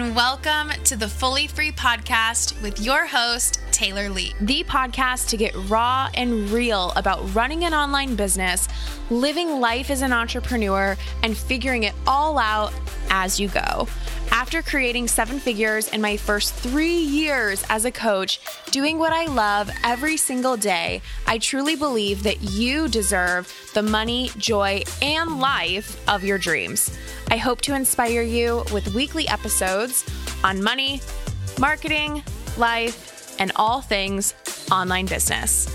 and welcome to the Fully Free Podcast with your host, Taylor Lee. The podcast to get raw and real about running an online business, living life as an entrepreneur, and figuring it all out as you go. After creating seven figures in my first three years as a coach, doing what I love every single day, I truly believe that you deserve the money, joy, and life of your dreams. I hope to inspire you with weekly episodes on money, marketing, life, and all things online business.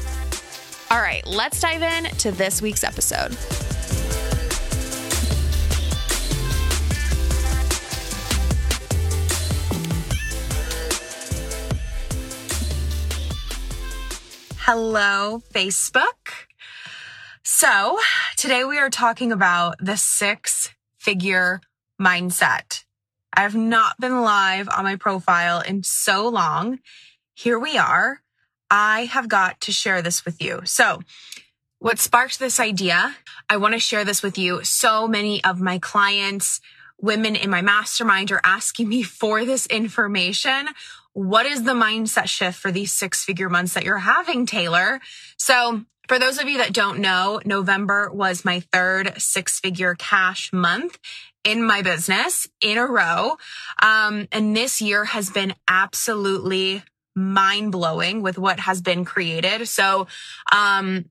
All right, let's dive in to this week's episode. Hello, Facebook. So, today we are talking about the six figure mindset. I have not been live on my profile in so long. Here we are. I have got to share this with you. So, what sparked this idea? I want to share this with you. So many of my clients, women in my mastermind are asking me for this information what is the mindset shift for these six figure months that you're having, Taylor? So for those of you that don't know, November was my third six figure cash month in my business in a row. Um, and this year has been absolutely mind blowing with what has been created. So, um,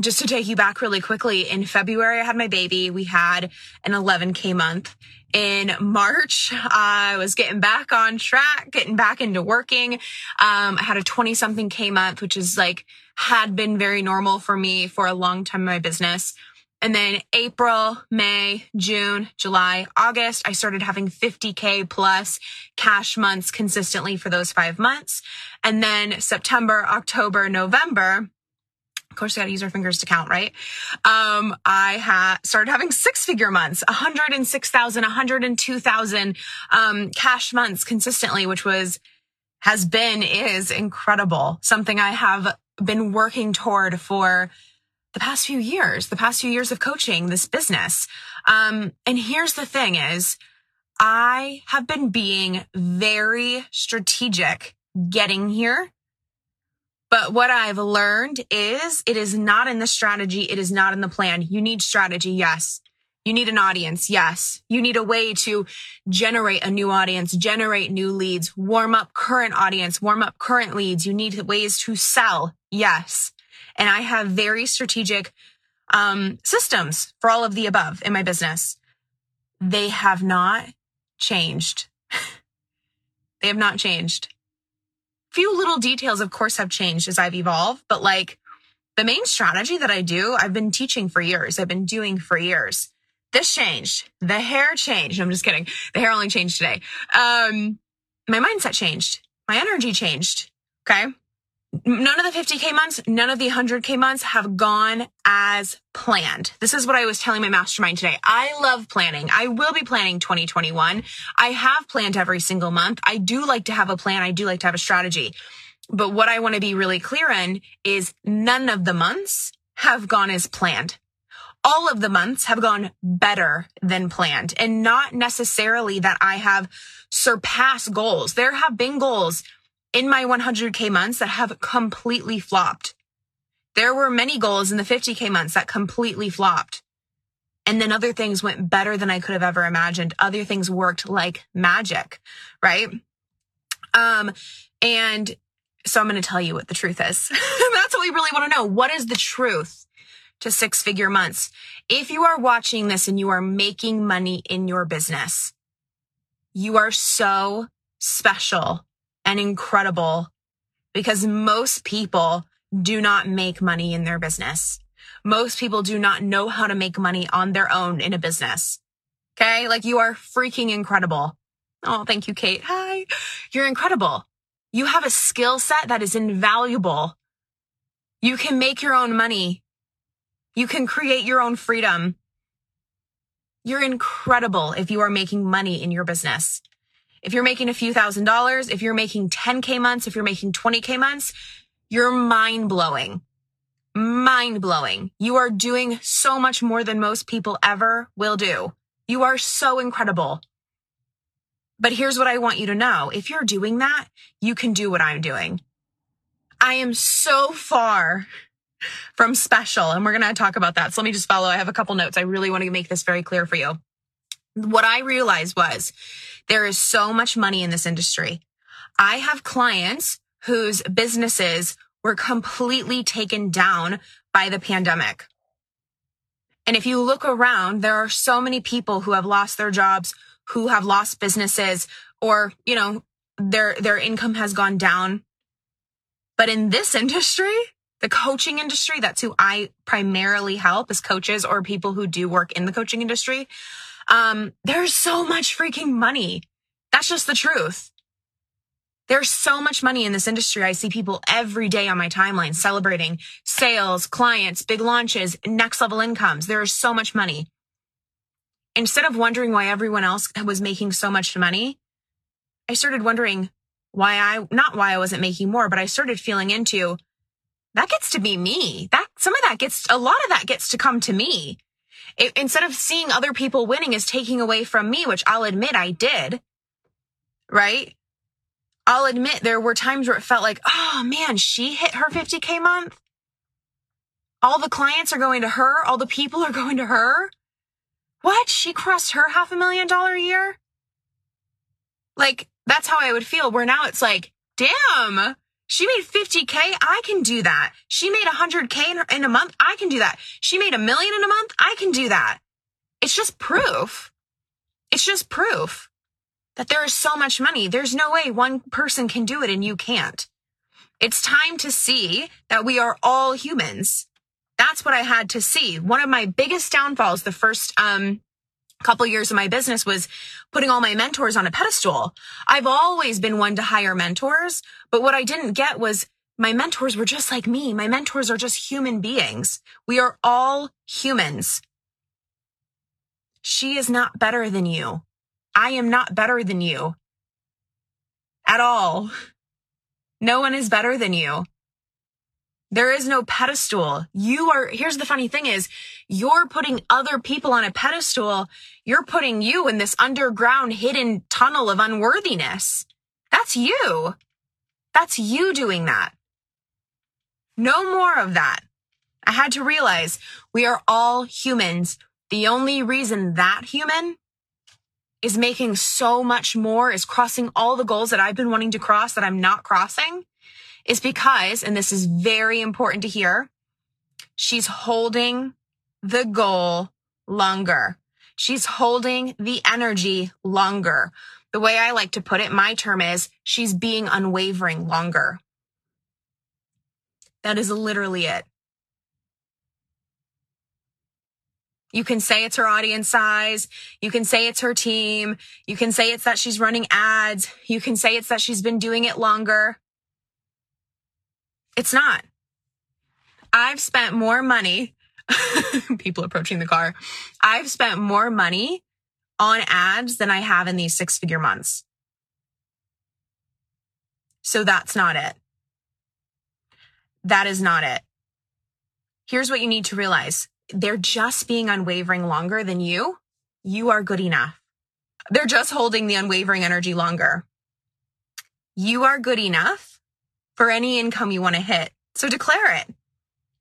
just to take you back really quickly, in February, I had my baby. We had an 11K month. In March, I was getting back on track, getting back into working. Um, I had a 20 something K month, which is like, had been very normal for me for a long time in my business. And then April, May, June, July, August, I started having 50K plus cash months consistently for those five months. And then September, October, November, of course, we got to use our fingers to count, right? Um, I had started having six figure months, 106,000, 102,000, um, cash months consistently, which was, has been, is incredible. Something I have been working toward for the past few years, the past few years of coaching this business. Um, and here's the thing is I have been being very strategic getting here but what I've learned is it is not in the strategy. It is not in the plan. You need strategy. Yes. You need an audience. Yes. You need a way to generate a new audience, generate new leads, warm up current audience, warm up current leads. You need ways to sell. Yes. And I have very strategic um, systems for all of the above in my business. They have not changed. they have not changed few little details, of course, have changed as I've evolved, but like the main strategy that I do, I've been teaching for years. I've been doing for years. This changed. The hair changed. I'm just kidding. The hair only changed today. Um, my mindset changed. My energy changed. Okay none of the 50K months, none of the 100K months have gone as planned. This is what I was telling my mastermind today. I love planning. I will be planning 2021. I have planned every single month. I do like to have a plan. I do like to have a strategy. But what I want to be really clear in is none of the months have gone as planned. All of the months have gone better than planned and not necessarily that I have surpassed goals. There have been goals in my 100K months that have completely flopped. There were many goals in the 50K months that completely flopped. And then other things went better than I could have ever imagined. Other things worked like magic, right? Um, and so I'm going to tell you what the truth is. That's what we really want to know. What is the truth to six figure months? If you are watching this and you are making money in your business, you are so special and incredible because most people do not make money in their business. Most people do not know how to make money on their own in a business. Okay. Like you are freaking incredible. Oh, thank you, Kate. Hi. You're incredible. You have a skill set that is invaluable. You can make your own money. You can create your own freedom. You're incredible if you are making money in your business. If you're making a few thousand dollars, if you're making 10K months, if you're making 20K months, you're mind blowing. Mind blowing. You are doing so much more than most people ever will do. You are so incredible. But here's what I want you to know. If you're doing that, you can do what I'm doing. I am so far from special and we're going to talk about that. So let me just follow. I have a couple notes. I really want to make this very clear for you. What I realized was there is so much money in this industry. I have clients whose businesses were completely taken down by the pandemic. And if you look around, there are so many people who have lost their jobs, who have lost businesses, or, you know, their, their income has gone down. But in this industry, the coaching industry, that's who I primarily help as coaches or people who do work in the coaching industry. Um, there's so much freaking money. That's just the truth. There's so much money in this industry. I see people every day on my timeline celebrating sales, clients, big launches, next level incomes. There is so much money. Instead of wondering why everyone else was making so much money, I started wondering why I, not why I wasn't making more, but I started feeling into that gets to be me. That some of that gets, a lot of that gets to come to me. It, instead of seeing other people winning is taking away from me, which I'll admit I did, right? I'll admit there were times where it felt like, oh man, she hit her 50K month. All the clients are going to her. All the people are going to her. What? She crossed her half a million dollar a year? Like, that's how I would feel. Where now it's like, damn, she made 50K. I can do that. She made 100K in, a month. I can do that. She made a million in a month. I can do that. It's just proof. It's just proof that there is so much money. There's no way one person can do it and you can't. It's time to see that we are all humans. That's what I had to see. One of my biggest downfalls the first um, couple years of my business was putting all my mentors on a pedestal. I've always been one to hire mentors, but what I didn't get was my mentors were just like me. My mentors are just human beings. We are all humans. She is not better than you. I am not better than you at all. No one is better than you. There is no pedestal. You are, here's the funny thing is you're putting other people on a pedestal. You're putting you in this underground hidden tunnel of unworthiness. That's you. That's you doing that. No more of that. I had to realize we are all humans. The only reason that human is making so much more, is crossing all the goals that I've been wanting to cross that I'm not crossing, is because, and this is very important to hear, she's holding the goal longer. She's holding the energy longer. The way I like to put it, my term is she's being unwavering longer. That is literally it. You can say it's her audience size. You can say it's her team. You can say it's that she's running ads. You can say it's that she's been doing it longer. It's not. I've spent more money. people approaching the car. I've spent more money on ads than I have in these six figure months. So that's not it. That is not it. Here's what you need to realize they're just being unwavering longer than you, you are good enough. They're just holding the unwavering energy longer. You are good enough for any income you want to hit. So declare it.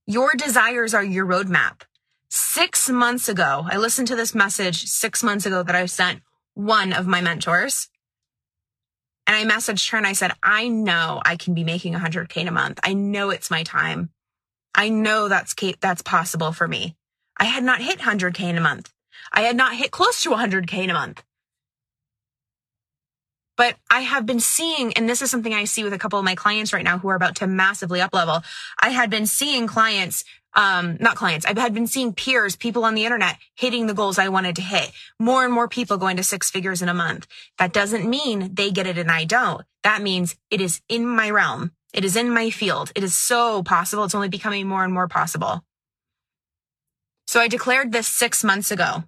Your desires are your roadmap. Six months ago, I listened to this message six months ago that I sent one of my mentors. And I messaged her and I said, I know I can be making 100K in a month. I know it's my time. I know that's that's possible for me. I had not hit 100k in a month. I had not hit close to 100k in a month. But I have been seeing, and this is something I see with a couple of my clients right now who are about to massively up level. I had been seeing clients, um, not clients, I had been seeing peers, people on the internet hitting the goals I wanted to hit. More and more people going to six figures in a month. That doesn't mean they get it and I don't. That means it is in my realm. It is in my field. It is so possible. It's only becoming more and more possible. So I declared this six months ago,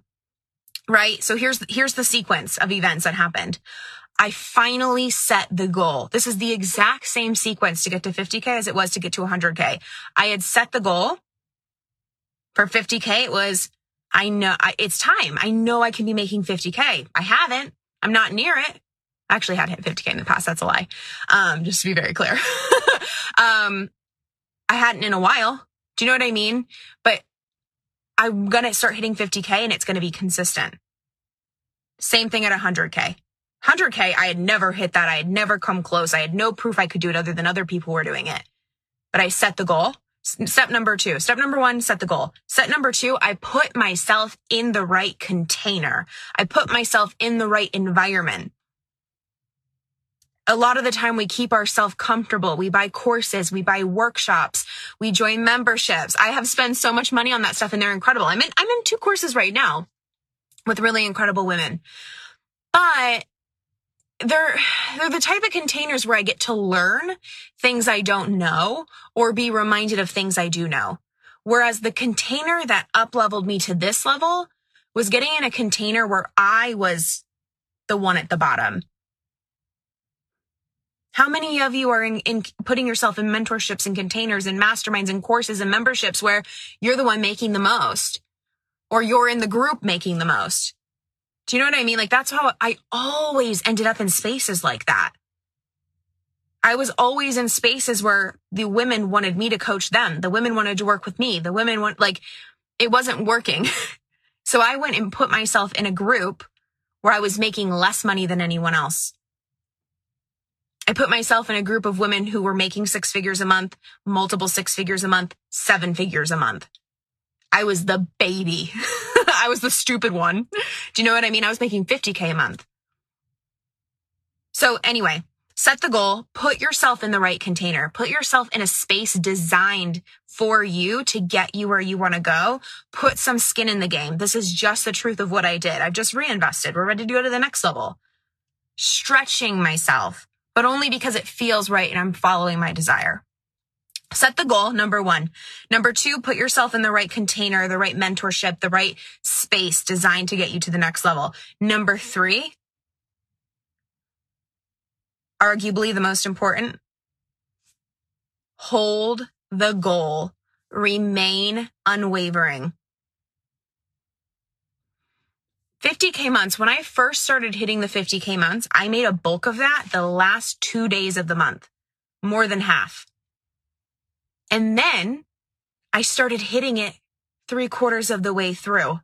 right? So here's, here's the sequence of events that happened. I finally set the goal. This is the exact same sequence to get to 50K as it was to get to 100K. I had set the goal for 50K. It was, I know I, it's time. I know I can be making 50K. I haven't. I'm not near it. I actually had hit 50K in the past. That's a lie. Um, just to be very clear. um, I hadn't in a while. Do you know what I mean? But I'm going to start hitting 50K and it's going to be consistent. Same thing at 100K. 100K, I had never hit that. I had never come close. I had no proof I could do it other than other people were doing it. But I set the goal. Step number two. Step number one, set the goal. Step number two, I put myself in the right container. I put myself in the right environment. A lot of the time we keep ourselves comfortable. We buy courses, we buy workshops, we join memberships. I have spent so much money on that stuff and they're incredible. I'm in, I'm in two courses right now with really incredible women. But they're they're the type of containers where I get to learn things I don't know or be reminded of things I do know. Whereas the container that up leveled me to this level was getting in a container where I was the one at the bottom. How many of you are in, in putting yourself in mentorships and containers and masterminds and courses and memberships where you're the one making the most or you're in the group making the most? Do you know what I mean? Like that's how I always ended up in spaces like that. I was always in spaces where the women wanted me to coach them. The women wanted to work with me. The women want like it wasn't working. so I went and put myself in a group where I was making less money than anyone else. I put myself in a group of women who were making six figures a month, multiple six figures a month, seven figures a month. I was the baby. I was the stupid one. Do you know what I mean? I was making 50K a month. So anyway, set the goal, put yourself in the right container, put yourself in a space designed for you to get you where you want to go. Put some skin in the game. This is just the truth of what I did. I've just reinvested. We're ready to go to the next level. Stretching myself, but only because it feels right and I'm following my desire. Set the goal, number one. Number two, put yourself in the right container, the right mentorship, the right space designed to get you to the next level. Number three, arguably the most important, hold the goal, remain unwavering. 50K months, when I first started hitting the 50K months, I made a bulk of that the last two days of the month, more than half. And then I started hitting it three quarters of the way through.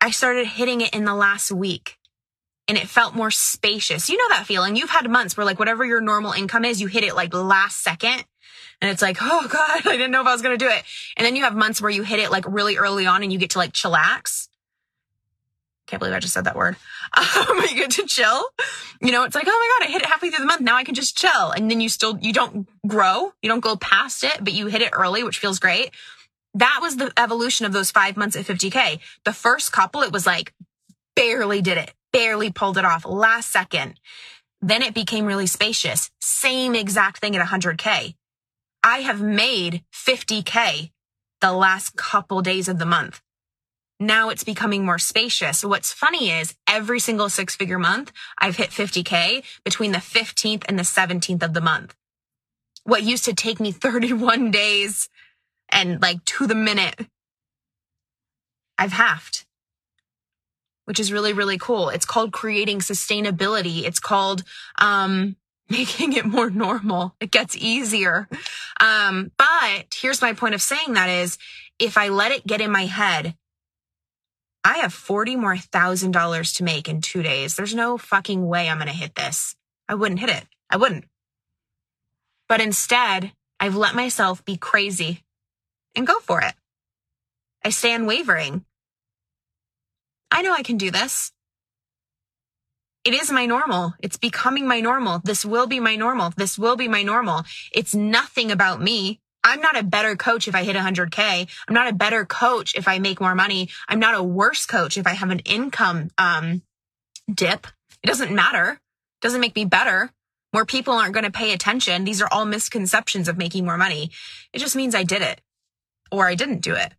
I started hitting it in the last week and it felt more spacious. You know that feeling. You've had months where like whatever your normal income is, you hit it like last second and it's like, oh God, I didn't know if I was going to do it. And then you have months where you hit it like really early on and you get to like chillax. Can't believe I just said that word. Um, you get to chill. You know, it's like, oh my God, I hit it halfway through the month. Now I can just chill. And then you still, you don't grow. You don't go past it, but you hit it early, which feels great. That was the evolution of those five months at 50K. The first couple, it was like barely did it, barely pulled it off last second. Then it became really spacious. Same exact thing at 100K. I have made 50K the last couple days of the month now it's becoming more spacious. What's funny is every single six figure month, I've hit 50K between the 15th and the 17th of the month. What used to take me 31 days and like to the minute, I've halved, which is really, really cool. It's called creating sustainability. It's called, um, making it more normal. It gets easier. Um, but here's my point of saying that is if I let it get in my head I have 40 more thousand dollars to make in two days. There's no fucking way I'm going to hit this. I wouldn't hit it. I wouldn't. But instead, I've let myself be crazy and go for it. I stay unwavering. I know I can do this. It is my normal. It's becoming my normal. This will be my normal. This will be my normal. It's nothing about me. I'm not a better coach if I hit 100K. I'm not a better coach if I make more money. I'm not a worse coach if I have an income um, dip. It doesn't matter. It doesn't make me better. More people aren't going to pay attention. These are all misconceptions of making more money. It just means I did it or I didn't do it.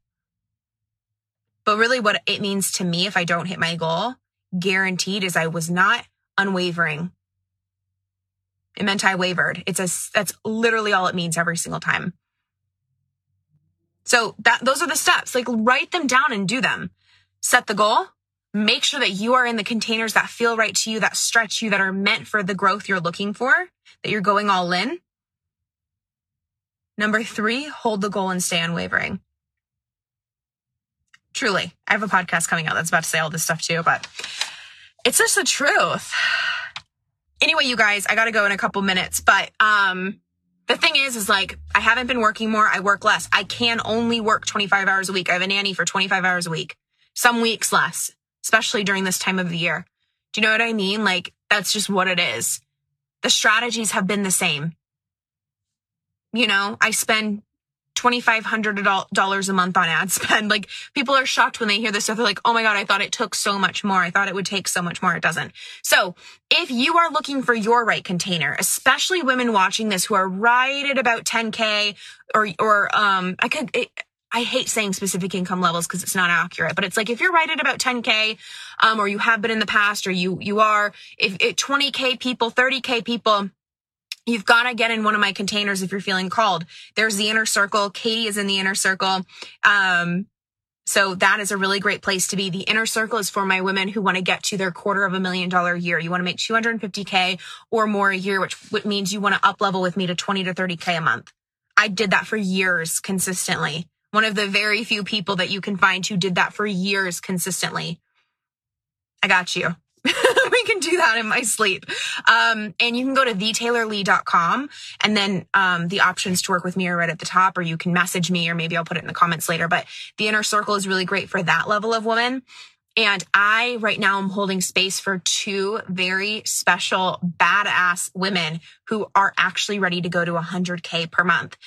But really, what it means to me if I don't hit my goal, guaranteed, is I was not unwavering. It meant I wavered. It's a, that's literally all it means every single time. So that those are the steps. Like write them down and do them. Set the goal, make sure that you are in the containers that feel right to you, that stretch you, that are meant for the growth you're looking for, that you're going all in. Number three, hold the goal and stay unwavering. Truly, I have a podcast coming out that's about to say all this stuff too, but it's just the truth. Anyway, you guys, I got to go in a couple minutes, but um the thing is is like I haven't been working more, I work less. I can only work 25 hours a week. I have a nanny for 25 hours a week. Some weeks less, especially during this time of the year. Do you know what I mean? Like that's just what it is. The strategies have been the same. You know, I spend $2,500 a month on ad spend. Like people are shocked when they hear this stuff. They're like, Oh my God, I thought it took so much more. I thought it would take so much more. It doesn't. So if you are looking for your right container, especially women watching this who are right at about 10K or, or, um, I could, it, I hate saying specific income levels because it's not accurate, but it's like if you're right at about 10k, um, or you have been in the past, or you you are if, if 20k people, 30k people, You've got to get in one of my containers if you're feeling called. There's the inner circle. Katie is in the inner circle. Um, so that is a really great place to be. The inner circle is for my women who want to get to their quarter of a million dollar a year. You want to make 250K or more a year, which, which means you want to up level with me to 20 to 30K a month. I did that for years consistently. One of the very few people that you can find who did that for years consistently. I got you. we can do that in my sleep. Um, and you can go to thetaylorlee.com and then, um, the options to work with me are right at the top, or you can message me, or maybe I'll put it in the comments later. But the inner circle is really great for that level of woman. And I right now am holding space for two very special badass women who are actually ready to go to 100K per month.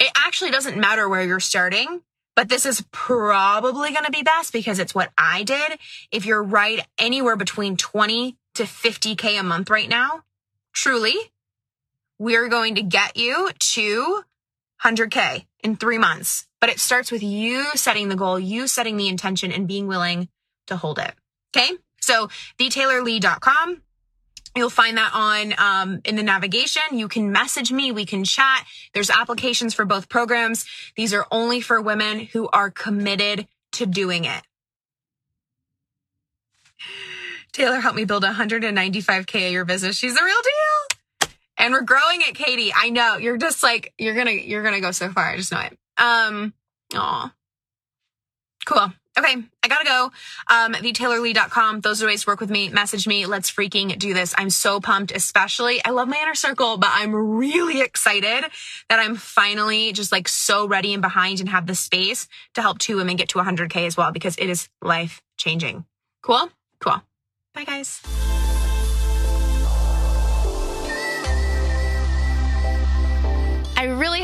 It actually doesn't matter where you're starting. But this is probably going to be best because it's what I did. If you're right anywhere between 20 to 50K a month right now, truly, we're going to get you to 100K in three months. But it starts with you setting the goal, you setting the intention and being willing to hold it. Okay. So thetaylorlee.com. You'll find that on um, in the navigation. You can message me. We can chat. There's applications for both programs. These are only for women who are committed to doing it. Taylor helped me build 195k a year business. She's the real deal. And we're growing it, Katie. I know you're just like you're gonna you're gonna go so far. I just know it. Um. Aw. Cool. Okay, I gotta go. Um, thetaylorlee.com. Those are ways to work with me. Message me. Let's freaking do this. I'm so pumped, especially I love my inner circle, but I'm really excited that I'm finally just like so ready and behind and have the space to help two women get to 100K as well because it is life changing. Cool? Cool. Bye, guys.